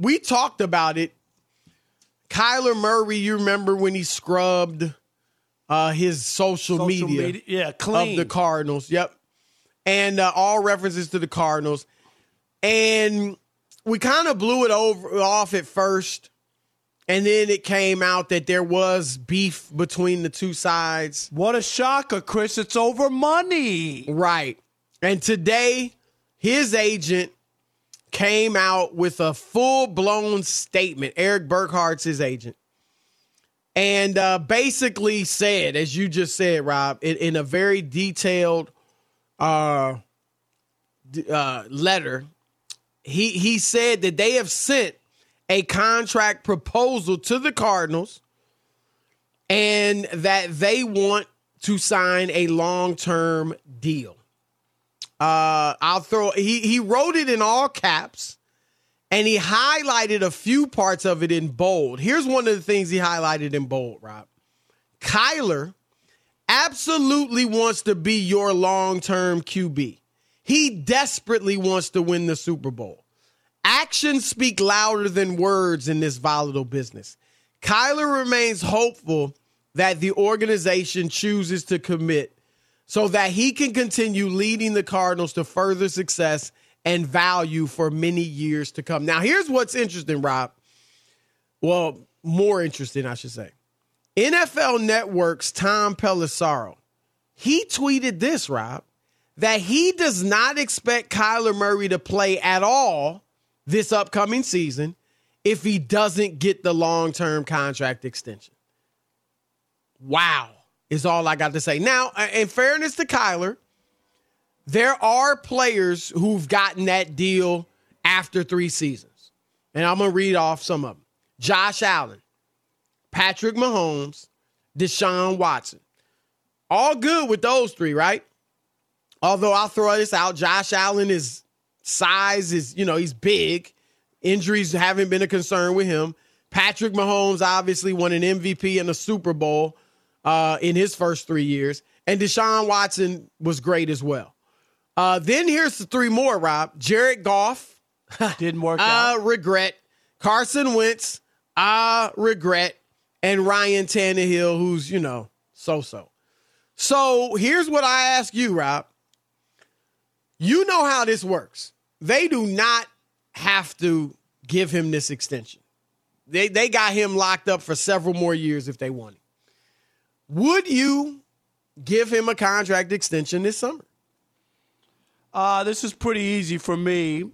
We talked about it. Kyler Murray, you remember when he scrubbed uh, his social, Social media, media- yeah, clean. of the Cardinals. Yep, and uh, all references to the Cardinals, and we kind of blew it over off at first, and then it came out that there was beef between the two sides. What a shocker, Chris. It's over money. Right. And today, his agent came out with a full blown statement. Erik Burkhardt's his agent. And uh, basically said, as you just said, Rob, in, in a very detailed uh, uh, letter, he, he said that they have sent a contract proposal to the Cardinals and that they want to sign a long term deal. Uh, I'll throw he he wrote it in all caps and he highlighted a few parts of it in bold. Here's one of the things he highlighted in bold, Rob. Kyler absolutely wants to be your long-term QB. He desperately wants to win the Super Bowl. Actions speak louder than words in this volatile business. Kyler remains hopeful that the organization chooses to commit so that he can continue leading the Cardinals to further success and value for many years to come. Now, here's what's interesting, Rob. Well, more interesting, I should say. NFL Network's Tom Pelissero, he tweeted this, Rob, that he does not expect Kyler Murray to play at all this upcoming season if he doesn't get the long term contract extension. Wow, is all I got to say. Now, uh, in fairness to Kyler, there are players who've gotten that deal after three seasons. And I'm going to read off some of them Josh Allen, Patrick Mahomes, Deshaun Watson. All good with those three, right? Although I'll throw this out, Josh Allen is size is, you know, he's big. Injuries haven't been a concern with him. Patrick Mahomes obviously won an MVP and a Super Bowl uh, in his first three years. And Deshaun Watson was great as well. Uh, then here's the three more, Rob. Jared Goff, Didn't work out. I out. regret. Carson Wentz, I regret. And Ryan Tannehill, who's, you know, so so. So here's what I ask you, Rob. You know how this works. They do not have to give him this extension. They they got him locked up for several more years if they want him. Would you give him a contract extension this summer? Uh, this is pretty easy for me.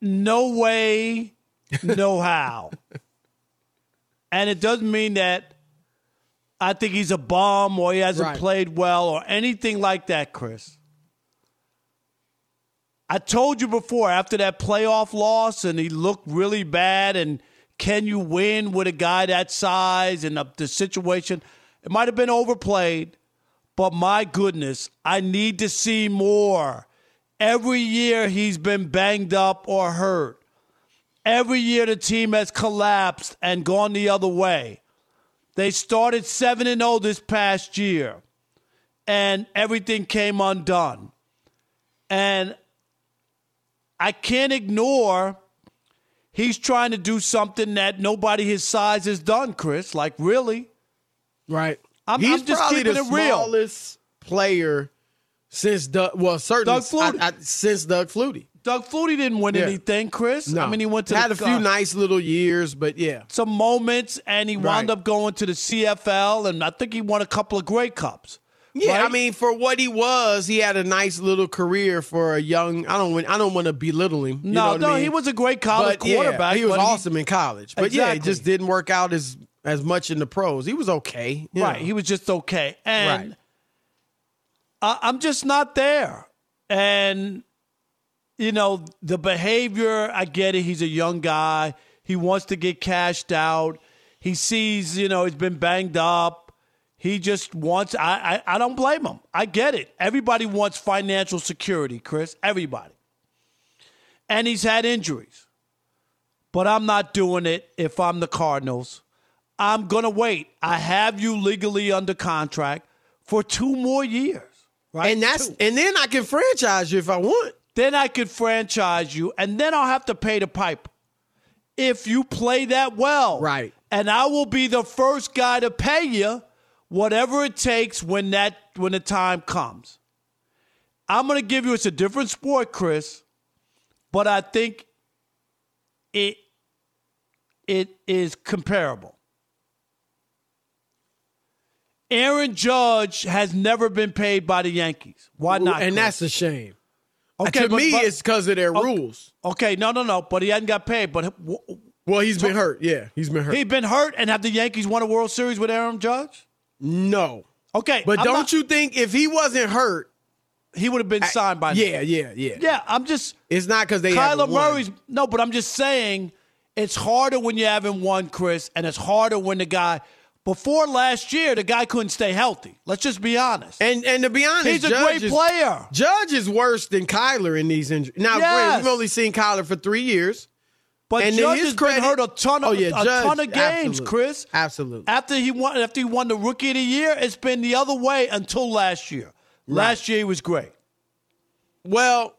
No way, no how. and it doesn't mean that I think he's a bum or he hasn't Right. played well or anything like that, Chris. I told you before after that playoff loss and he looked really bad and can you win with a guy that size and the, the situation? It might have been overplayed, but my goodness, I need to see more. Every year he's been banged up or hurt. Every year the team has collapsed and gone the other way. They started 7 and 0 this past year and everything came undone. And I can't ignore he's trying to do something that nobody his size has done, Chris. Like, really? Right. I'm- He's I'm just probably keeping the it real. smallest player since Doug. Well, certainly Doug Flutie. I- I- since Doug Flutie. Doug Flutie didn't win Yeah. anything, Chris. I mean, he went to had the, a few uh, nice little years, but yeah, some moments, and he wound Right. up going to the CFL, and I think he won a couple of Grey Cups. Yeah. I mean, for what he was, he had a nice little career for a young. I don't. want- I don't want to belittle him. you know No, no, I mean? he was a great college But, yeah, quarterback. he was awesome in college, but yeah, it just didn't work out as as much in the pros. He was okay, Right. know. He was just okay. And Right. I, I'm just not there. And you know, the behavior, I get it. He's a young guy. He wants to get cashed out. He sees, you know, he's been banged up. He just wants, I, I, I don't blame him. I get it. Everybody wants financial security, Chris. Everybody. And he's had injuries. But I'm not doing it if I'm the Cardinals. I'm going to wait. I have you legally under contract for two more years. Right? And that's Two. and then I can franchise you if I want. Then I could franchise you, and then I'll have to pay the pipe if you play that well. Right. And I will be the first guy to pay you whatever it takes when that when the time comes. I'm going to give you it's a different sport, Chris, but I think it it is comparable. Aaron Judge has never been paid by the Yankees. Why not? and Chris? that's a shame. Okay, to but- me, but- it's because of their Okay. rules. Okay, no, no, no. But he hasn't got paid. But Well, he's been hurt. Yeah, he's been hurt. he's been hurt, and have the Yankees won a World Series with Aaron Judge? No, Okay, but I'm don't not- you think if he wasn't hurt? He would have been signed by. now. Yeah, yeah, yeah. yeah. I'm just It's not because they Kyler won. Murray's. No, but I'm just saying it's harder when you haven't won, Chris, and it's harder when the guy. Before last year, the guy couldn't stay healthy. Let's just be honest. And and to be honest, He's a Judge great is- player. Judge is worse than Kyler in these injuries. Now, Yes. we've only seen Kyler for three years. But and Judge has credit- been hurt a ton of Oh, yeah, a Judge, ton of games, absolutely. Chris. Absolutely. After he won, after he won the Rookie of the Year, it's been the other way until last year. Last year he was great. Well,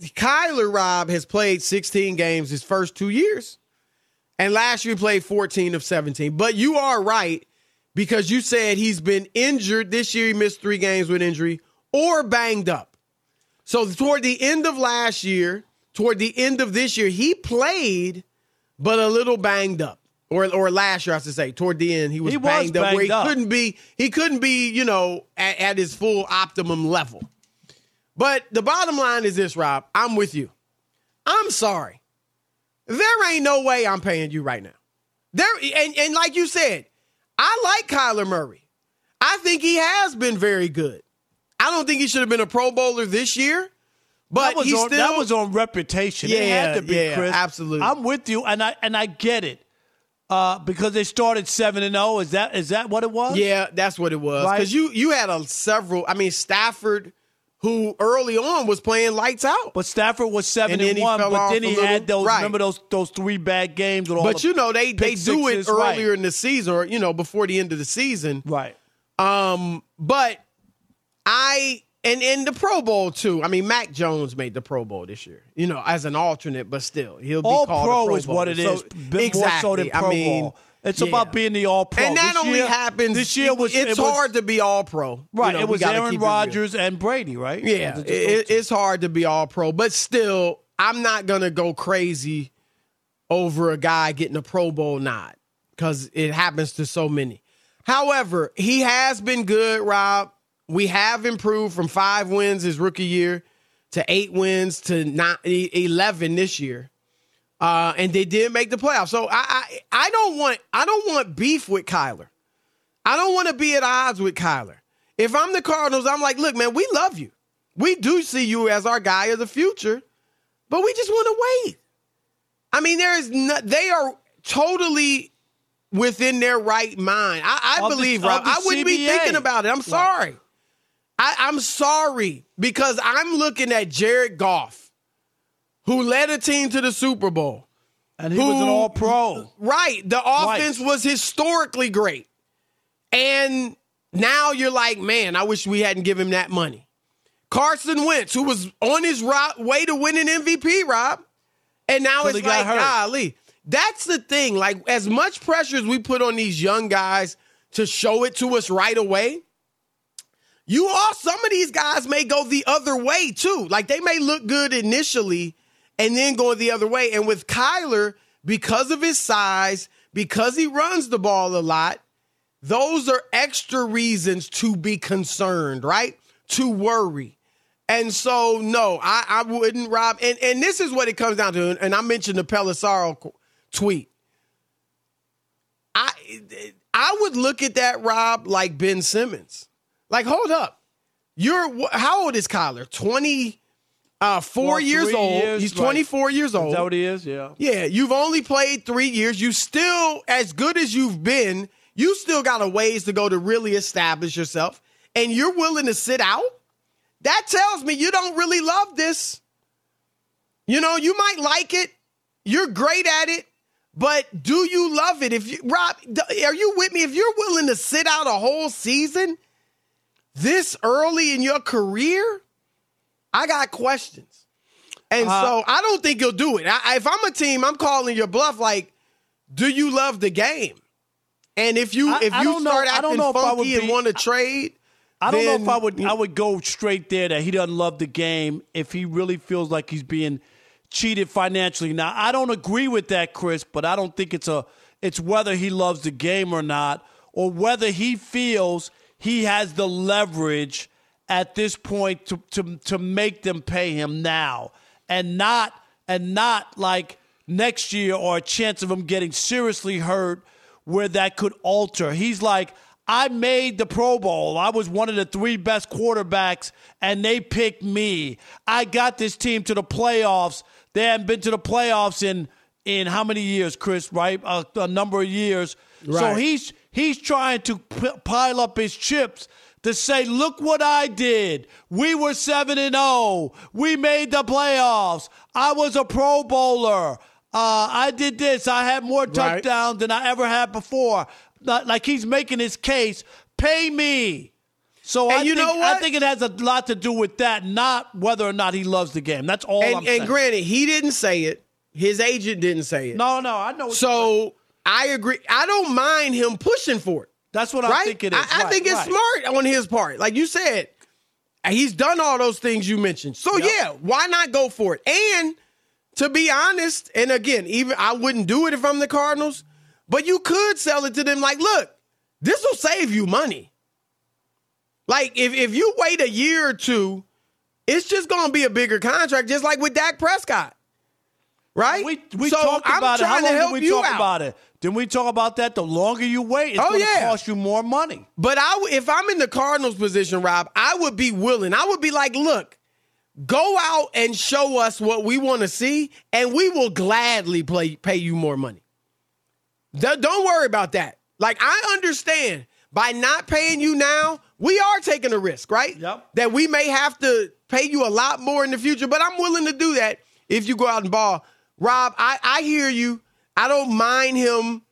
Kyler Rob has played 16 games his first two years. And last year he played 14 of 17. But you are right because you said he's been injured. This year he missed three games with injury or banged up. So toward the end of last year, toward the end of this year, he played, but a little banged up. Or, or last year, I should say, toward the end, he was He was banged up where he up. couldn't be. He couldn't be, you know, at, at his full optimum level. But the bottom line is this, Rob. I'm with you. I'm sorry. There ain't no way I'm paying you right now. There and, and like you said, I like Kyler Murray. I think he has been very good. I don't think he should have been a Pro Bowler this year, but that was he on, still that was on reputation. it Yeah, had to be, yeah, Chris. absolutely. I'm with you, and I and I get it uh, because they started seven and zero. Is that is that what it was? Yeah, that's what it was. Right. Because you you had a several. I mean, Stafford, who early on was playing lights out. But Stafford was seven and, and one. but then he little. had those. Right. Remember those those three bad games with all. but you know they they do it earlier right. in the season, or you know before the end of the season. right. Um, but I and in the Pro Bowl too. I mean, Mac Jones made the Pro Bowl this year. You know, as an alternate, but still, he'll be All called pro Pro is what it is. So, exactly. So I mean. It's yeah. about being the all pro. And that This only year- happens. This year was it's it was- hard to be all pro. Right. You know, it was Aaron keep it real. Rodgers and Brady, right? Yeah, it, just those two. it's hard to be all pro, but still, I'm not gonna go crazy over a guy getting a Pro Bowl nod because it happens to so many. However, he has been good, Rob. We have improved from five wins his rookie year to eight wins to nine, 11 this year. Uh, and they did make the playoffs. So I, I I don't want I don't want beef with Kyler. I don't want to be at odds with Kyler. If I'm the Cardinals, I'm like, look, man, we love you. We do see you as our guy of the future, but we just want to wait. I mean, there is no, they are totally within their right mind. I, I Of the- believe, Rob. I wouldn't be thinking about it. I'm sorry. I, I'm sorry because I'm looking at Jared Goff, who led a team to the Super Bowl. and he was an all pro. Right. The offense was historically great. And now you're like, man, I wish we hadn't given him that money. Carson Wentz, who was on his way to winning MVP, Rob. And now it's like, hurt. golly. That's the thing. Like, as much pressure as we put on these young guys to show it to us right away, you all some of these guys may go the other way too. Like they may look good initially and then go the other way. And with Kyler, because of his size, because he runs the ball a lot, those are extra reasons to be concerned, right? To worry. And so, no, I, I wouldn't, Rob. And and this is what it comes down to. And I mentioned the Pelissero tweet. I I would look at that, Rob, like Ben Simmons. Like, hold up. You're how old is Kyler? 20 Uh, four Well, years old. years, He's right. 24 years old. Is that what he is? Yeah. Yeah, you've only played three years. You still, as good as you've been, you still got a ways to go to really establish yourself. And you're willing to sit out? That tells me you don't really love this. You know, you might like it. You're great at it. But do you love it? If you Rob, are you with me? If you're willing to sit out a whole season this early in your career, I got questions. And Uh, so I don't think you'll do it. I, if I'm a team, I'm calling your bluff. Like, do you love the game? And if you I- if you know- start I don't acting know if I would funky and want to trade, I don't know if I would I would go straight there that he doesn't love the game if he really feels like he's being cheated financially. Now I don't agree with that, Chris, but I don't think it's a it's whether he loves the game or not, or whether he feels he has the leverage at this point to to to make them pay him now and not and not like next year or a chance of him getting seriously hurt where that could alter. He's like, I made the Pro Bowl. I was one of the three best quarterbacks, and they picked me. I got this team to the playoffs. They haven't been to the playoffs in in how many years, Chris? Right, a, a number of years. So he's he's trying to p- pile up his chips to say, look what I did. We were 7 and 0. We made the playoffs. I was a Pro Bowler. Uh, I did this. I had more touchdowns than I ever had before. Like he's making his case. Pay me. So And I you think, know what? I think it has a lot to do with that, not whether or not he loves the game. That's all I'm and, saying. and granted, he didn't say it. His agent didn't say it. no, no, I know. So I agree. I don't mind him pushing for it. that's what I think it is. I, I Right, think it's right. smart on his part. Like you said, he's done all those things you mentioned. So Yep. yeah, why not go for it? And to be honest, and again, even I wouldn't do it if I'm the Cardinals, but you could sell it to them like, look, this will save you money. Like if if you wait a year or two, it's just gonna be a bigger contract, just like with Dak Prescott. Right? We we so talked I'm about it. How long did we talk out. about it? Didn't we talk about that? The longer you wait, it's Oh, going to yeah. cost you more money. But I, w- if I'm in the Cardinals' position, Rob, I would be willing. I would be like, look, go out and show us what we want to see, and we will gladly play, pay you more money. Don't worry about that. Like I understand by not paying you now, we are taking a risk, right? Yep. That we may have to pay you a lot more in the future, but I'm willing to do that if you go out and ball. Rob, I, I hear you. I don't mind him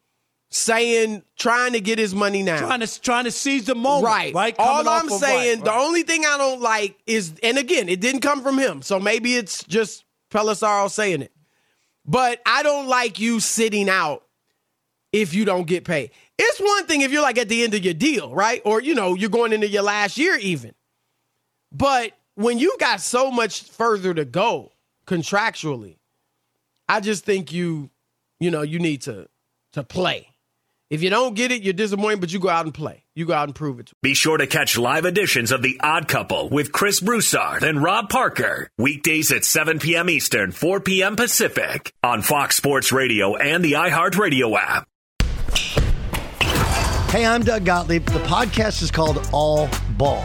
saying trying to get his money now. Trying to trying to seize the moment, Right. Right. All Coming I'm saying, right, the right. only thing I don't like is, and again, it didn't come from him, so maybe it's just Pelissero saying it. But I don't like you sitting out if you don't get paid. It's one thing if you're like at the end of your deal, right? Or you know, you're going into your last year even. But when you got so much further to go contractually, I just think you, you know, you need to to play. If you don't get it, you're disappointed, but you go out and play. You go out and prove it to Be sure to catch live editions of The Odd Couple with Chris Broussard and Rob Parker. Weekdays at 7 p.m. Eastern, 4 p.m. Pacific on Fox Sports Radio and the iHeartRadio app. Hey, I'm Doug Gottlieb. The podcast is called All Ball.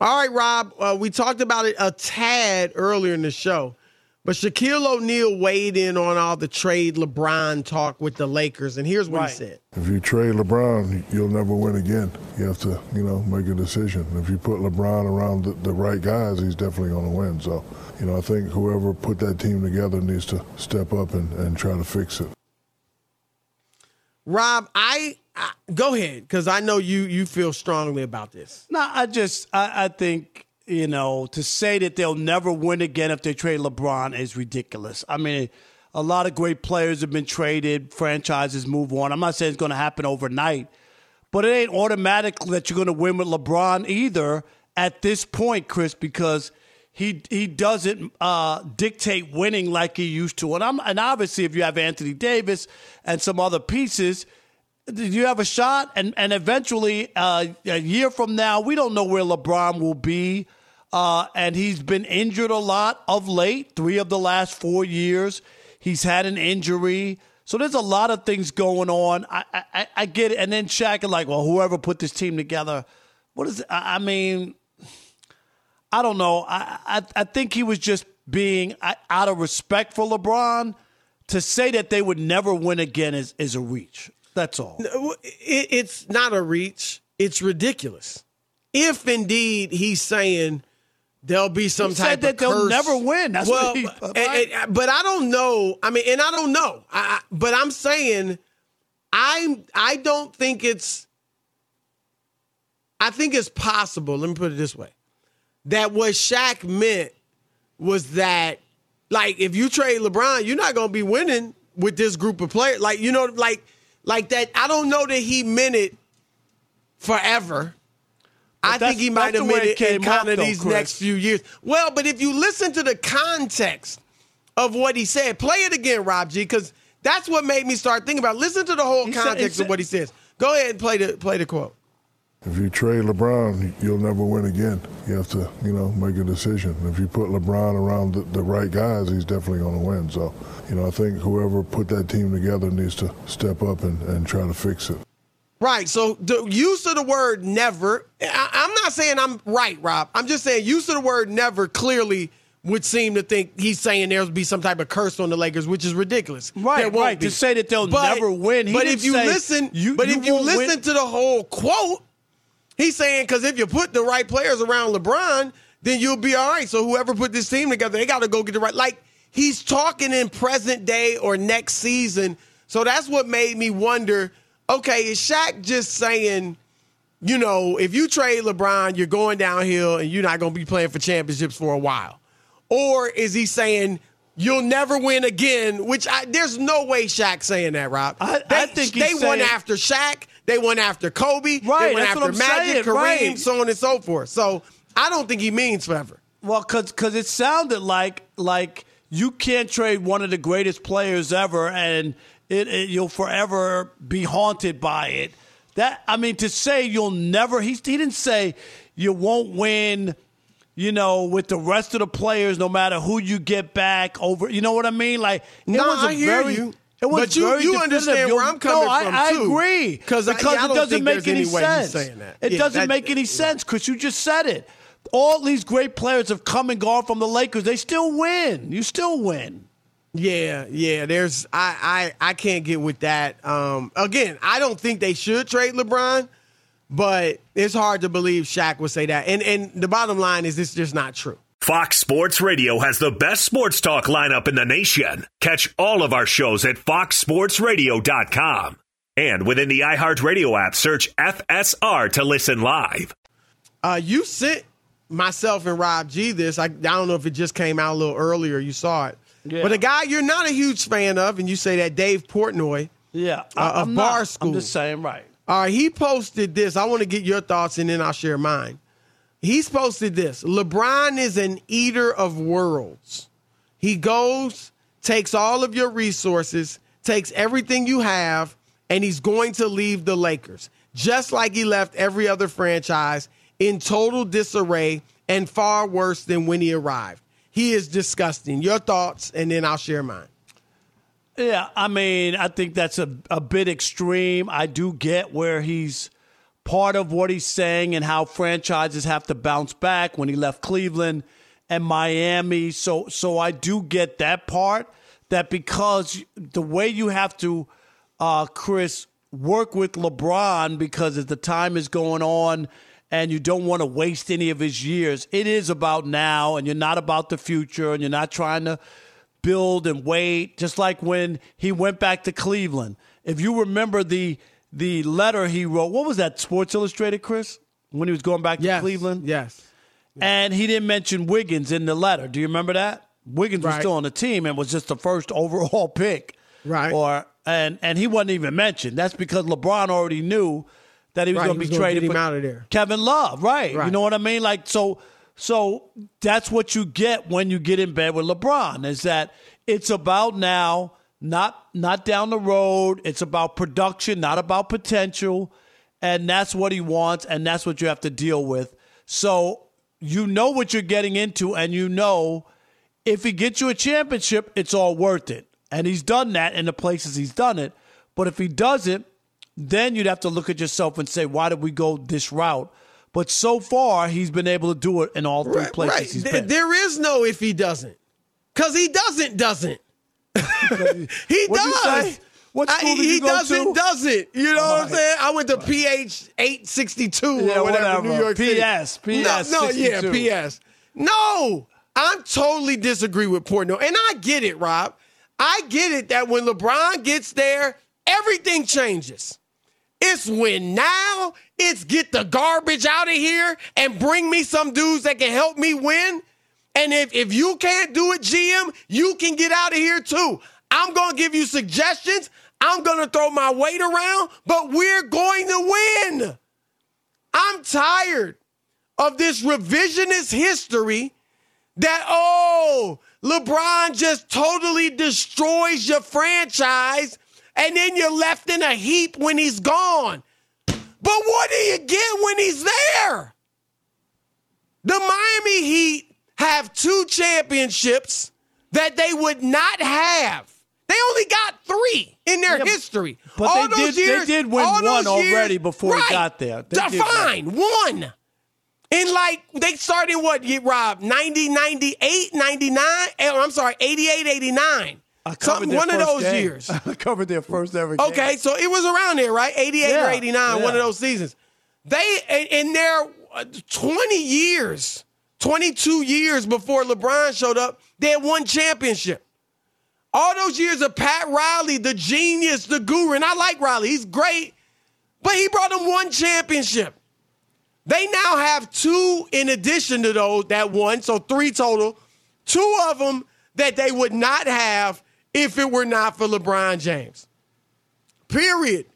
All right, Rob, uh, we talked about it a tad earlier in the show, but Shaquille O'Neal weighed in on all the trade LeBron talk with the Lakers, and here's what Right. he said. If you trade LeBron, you'll never win again. You have to, you know, make a decision. If you put LeBron around the, the right guys, he's definitely going to win. So, you know, I think whoever put that team together needs to step up and, and try to fix it. Rob, I, I go ahead because I know you you feel strongly about this. No, I just I, I think you know to say that they'll never win again if they trade LeBron is ridiculous. I mean, a lot of great players have been traded. Franchises move on. I'm not saying it's going to happen overnight, but it ain't automatic that you're going to win with LeBron either at this point, Chris, because he he doesn't uh, dictate winning like he used to. And I'm and obviously, if you have Anthony Davis and some other pieces, you have a shot. And and eventually, uh, a year from now, we don't know where LeBron will be. Uh, and he's been injured a lot of late. Three of the last four years, he's had an injury. So there's a lot of things going on. I I, I get it. And then Shaq and like, well, whoever put this team together, what is it? I, I mean I don't know. I, I, I think he was just being out of respect for LeBron. To say that they would never win again is, is a reach. That's all. It, it's not a reach. It's ridiculous. If indeed he's saying there'll be some he type said that of they'll never win. That's well, what he, and, and, but I don't know. I mean, and I don't know. I, but I'm saying, I'm. I don't think it's. I think it's possible. Let me put it this way that what Shaq meant was that, like, if you trade LeBron, you're not going to be winning with this group of players. Like, you know, like, like that. I don't know that he meant it forever. But I think he might have meant it, it in kind of these Chris. next few years. Well, but if you listen to the context of what he said, play it again, Rob G, because that's what made me start thinking about. It. Listen to the whole he context said, of what he says. Go ahead and play the play the quote. If you trade LeBron, you'll never win again. You have to, you know, make a decision. If you put LeBron around the, the right guys, he's definitely going to win. So, you know, I think whoever put that team together needs to step up and, and try to fix it. Right. So the use of the word never, I, I'm not saying I'm right, Rob. I'm just saying use of the word never clearly would seem to think he's saying there'll be some type of curse on the Lakers, which is ridiculous. Right, right. Be. To say that they'll but, never win. He but if you listen, you, but you if you listen win. to the whole quote, He's saying because if you put the right players around LeBron, then you'll be all right. So whoever put this team together, they got to go get the right. Like he's talking in present day or next season. So that's what made me wonder. Okay, is Shaq just saying, you know, if you trade LeBron, you're going downhill and you're not going to be playing for championships for a while, or is he saying? You'll never win again, which I, there's no way Shaq saying that, Rob. I, they, I think they saying, went after Shaq. They went after Kobe. Right, they went after Magic, saying, Kareem, right. so on and so forth. So I don't think he means forever. Well, because cause it sounded like like you can't trade one of the greatest players ever, and it, it, you'll forever be haunted by it. That I mean, to say you'll never. He, he didn't say you won't win. You know, with the rest of the players, no matter who you get back over, you know what I mean? Like, it no, was a I hear very, you. It was but you, very you understand where I'm coming no, from I, too. I agree because I, I it doesn't make any, any sense. It yeah, doesn't that, make any sense because you just said it. All these great players have come and gone from the Lakers. They still win. You still win. Yeah, yeah. There's I I I can't get with that. Um, again, I don't think they should trade LeBron, but it's hard to believe Shaq would say that. And and the bottom line is this just not true. Fox Sports Radio has the best sports talk lineup in the nation. Catch all of our shows at foxsportsradio.com. And within the iHeartRadio app, search FSR to listen live. Uh, you sent myself and Rob G this. I, I don't know if it just came out a little earlier. You saw it. Yeah. But a guy you're not a huge fan of, and you say that Dave Portnoy Yeah, uh, of I'm Bar not. School. I'm just saying, right. All right, he posted this. I want to get your thoughts and then I'll share mine. He's posted this LeBron is an eater of worlds. He goes, takes all of your resources, takes everything you have, and he's going to leave the Lakers, just like he left every other franchise in total disarray and far worse than when he arrived. He is disgusting. Your thoughts, and then I'll share mine. Yeah, I mean, I think that's a, a bit extreme. I do get where he's part of what he's saying and how franchises have to bounce back when he left Cleveland and Miami. So so I do get that part that because the way you have to uh Chris work with LeBron because as the time is going on and you don't want to waste any of his years. It is about now and you're not about the future and you're not trying to build and wait just like when he went back to Cleveland. If you remember the the letter he wrote. What was that? Sports Illustrated, Chris, when he was going back to yes. Cleveland. Yes. And he didn't mention Wiggins in the letter. Do you remember that? Wiggins was still on the team and was just the first overall pick. Right. Or and and he wasn't even mentioned. That's because LeBron already knew that he was Right, going to be traded get him out of there. Kevin Love. Right. You know what I mean? Like so. So that's what you get when you get in bed with LeBron is that it's about now, not not down the road. It's about production, not about potential. And that's what he wants, and that's what you have to deal with. So you know what you're getting into, and you know if he gets you a championship, it's all worth it. And he's done that in the places he's done it. But if he doesn't, then you'd have to look at yourself and say, why did we go this route? But so far, he's been able to do it in all three Right, places right. he's There- been. there is no if he doesn't. Because he doesn't, doesn't. he does. What I- school did he doesn't, to? doesn't. You know what I'm saying? I went to PH 862 Yeah, or whatever, whatever. New York City. PS, PS No, no yeah, PS. No, I'm totally disagree with Portnoy. And I get it, Rob. I get it that when LeBron gets there, everything changes. It's win now. It's get the garbage out of here and bring me some dudes that can help me win. And if, if you can't do it, GM, you can get out of here too. I'm going to give you suggestions. I'm going to throw my weight around, but we're going to win. I'm tired of this revisionist history that, oh, LeBron just totally destroys your franchise and then you're left in a heap when he's gone. But what do you get when he's there? The Miami Heat have two championships that they would not have. They only got three in their Yeah, history. but all they those did- they did win one years- already before he right, got there. They fine, one. In like, they started what, Rob? 90, 98, 99? Eh, I'm sorry, 88, 89. I covered Something, their one of those game. years. I covered their first ever game. Okay, so it was around there, right? 88 or Yeah, 89, one of those seasons. They, in- their uh, 20 years, 22 years before LeBron showed up, they had one championship. All those years of Pat Riley, the genius, the guru, and I like Riley, he's great, but he brought them one championship. They now have two in addition to those, that one, so three total, two of them that they would not have if it were not for LeBron James. Period.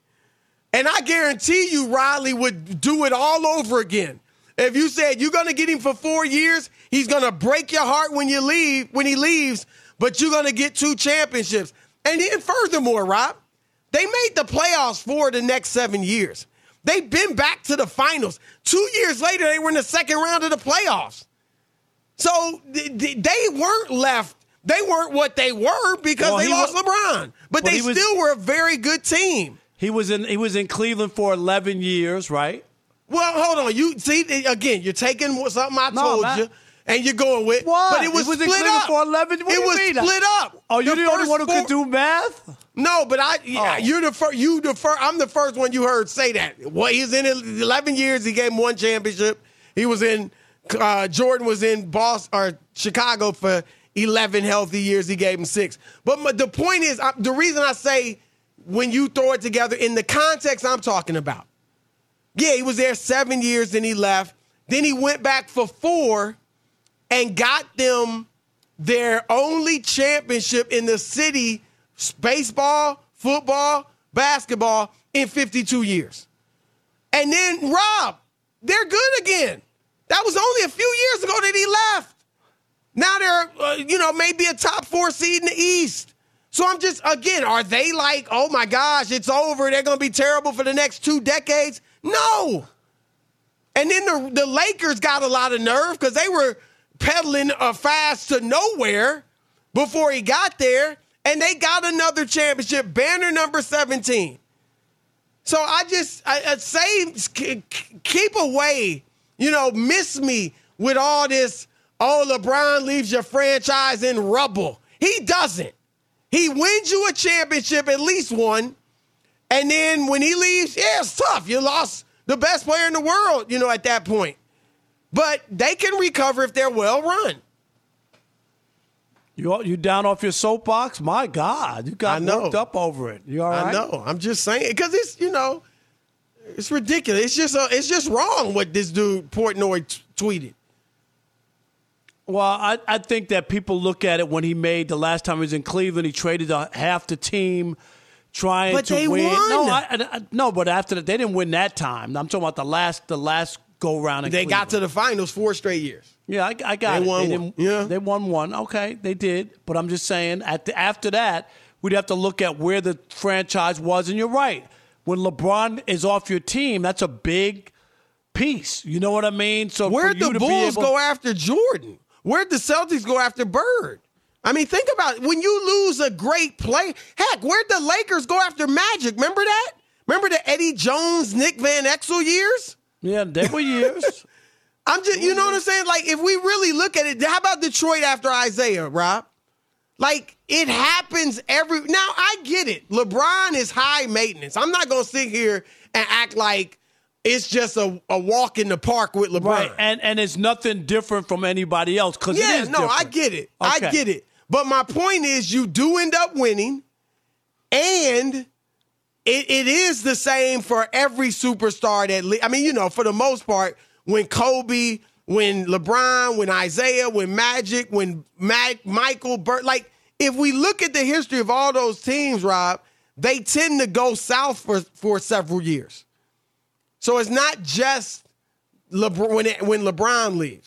And I guarantee you, Riley would do it all over again. If you said you're gonna get him for four years, he's gonna break your heart when you leave, when he leaves, but you're gonna get two championships. And then furthermore, Rob, they made the playoffs for the next seven years. They've been back to the finals. Two years later, they were in the second round of the playoffs. So th- th- they weren't left. They weren't what they were because Well, they lost wa- LeBron. But Well, they was- still were a very good team. He was in he was in Cleveland for 11 years, right? Well, hold on. You see again. You're taking what- something I told you, and you're going with. What? But it was, He was in split Cleveland up for 11 what it was mean? split up. Oh, you're the, only one who four- could do math? No, but I. yeah, Oh. You're the first. You the first. I'm the first one you heard say that. Well, he's in 11 years. He gave him one championship. He was in. Uh, Jordan was in Boston or Chicago for 11 healthy years. He gave him six. But my, the point is, I, the reason I say when you throw it together in the context I'm talking about. Yeah, he was there seven years, then he left. Then he went back for four and got them their only championship in the city baseball, football, basketball in 52 years. And then Rob, they're good again. That was only a few years ago that he left. Now they're, uh, you know, maybe a top four seed in the East. So I'm just, again, are they like, oh my gosh, it's over. They're going to be terrible for the next two decades? No. And then the, the Lakers got a lot of nerve because they were pedaling uh, fast to nowhere before he got there. And they got another championship, banner number 17. So I just I, I say keep away, you know, miss me with all this. Oh, LeBron leaves your franchise in rubble. He doesn't. He wins you a championship, at least one, and then when he leaves, yeah, it's tough. You lost the best player in the world, you know, at that point. But they can recover if they're well run. You you down off your soapbox? My God, you got know. worked up over it. You all right? I know. I'm just saying because it's you know, it's ridiculous. It's just uh, it's just wrong what this dude Portnoy t- tweeted. Well, I, I think that people look at it when he made the last time he was in Cleveland, he traded a, half the team trying But to they win. won. No, I, I- no, but after that, they didn't win that time. I'm talking about the last the last go round. They Cleveland. got to the finals four straight years. Yeah, I, I got They it. won they one. Yeah. they won one. Okay, they did. But I'm just saying, at the, after that, we'd have to look at where the franchise was. And you're right. When LeBron is off your team, that's a big piece. You know what I mean? So Where'd the Bulls able- go after Jordan? Where'd the Celtics go after Bird? I mean, think about it. when you lose a great play. Heck, where'd the Lakers go after Magic? Remember that? Remember the Eddie Jones, Nick Van Exel years? Yeah, they were years. I'm just, you know what I'm saying? Like, if we really look at it, how about Detroit after Isiah, Rob? Like, it happens every. Now, I get it. LeBron is high maintenance. I'm not going to sit here and act like it's just a, a walk in the park with LeBron. right. And and it's nothing different from anybody else because Yeah, it is no, I get it. I get it. But my point is, you do end up winning, and it, it is the same for every superstar that. Le- I mean, you know, for the most part, when Kobe, when LeBron, when Isiah, when Magic, when Mac, Michael, Burt, like if we look at the history of all those teams, Rob, they tend to go south for for several years. So it's not just LeBron when it, when LeBron leaves.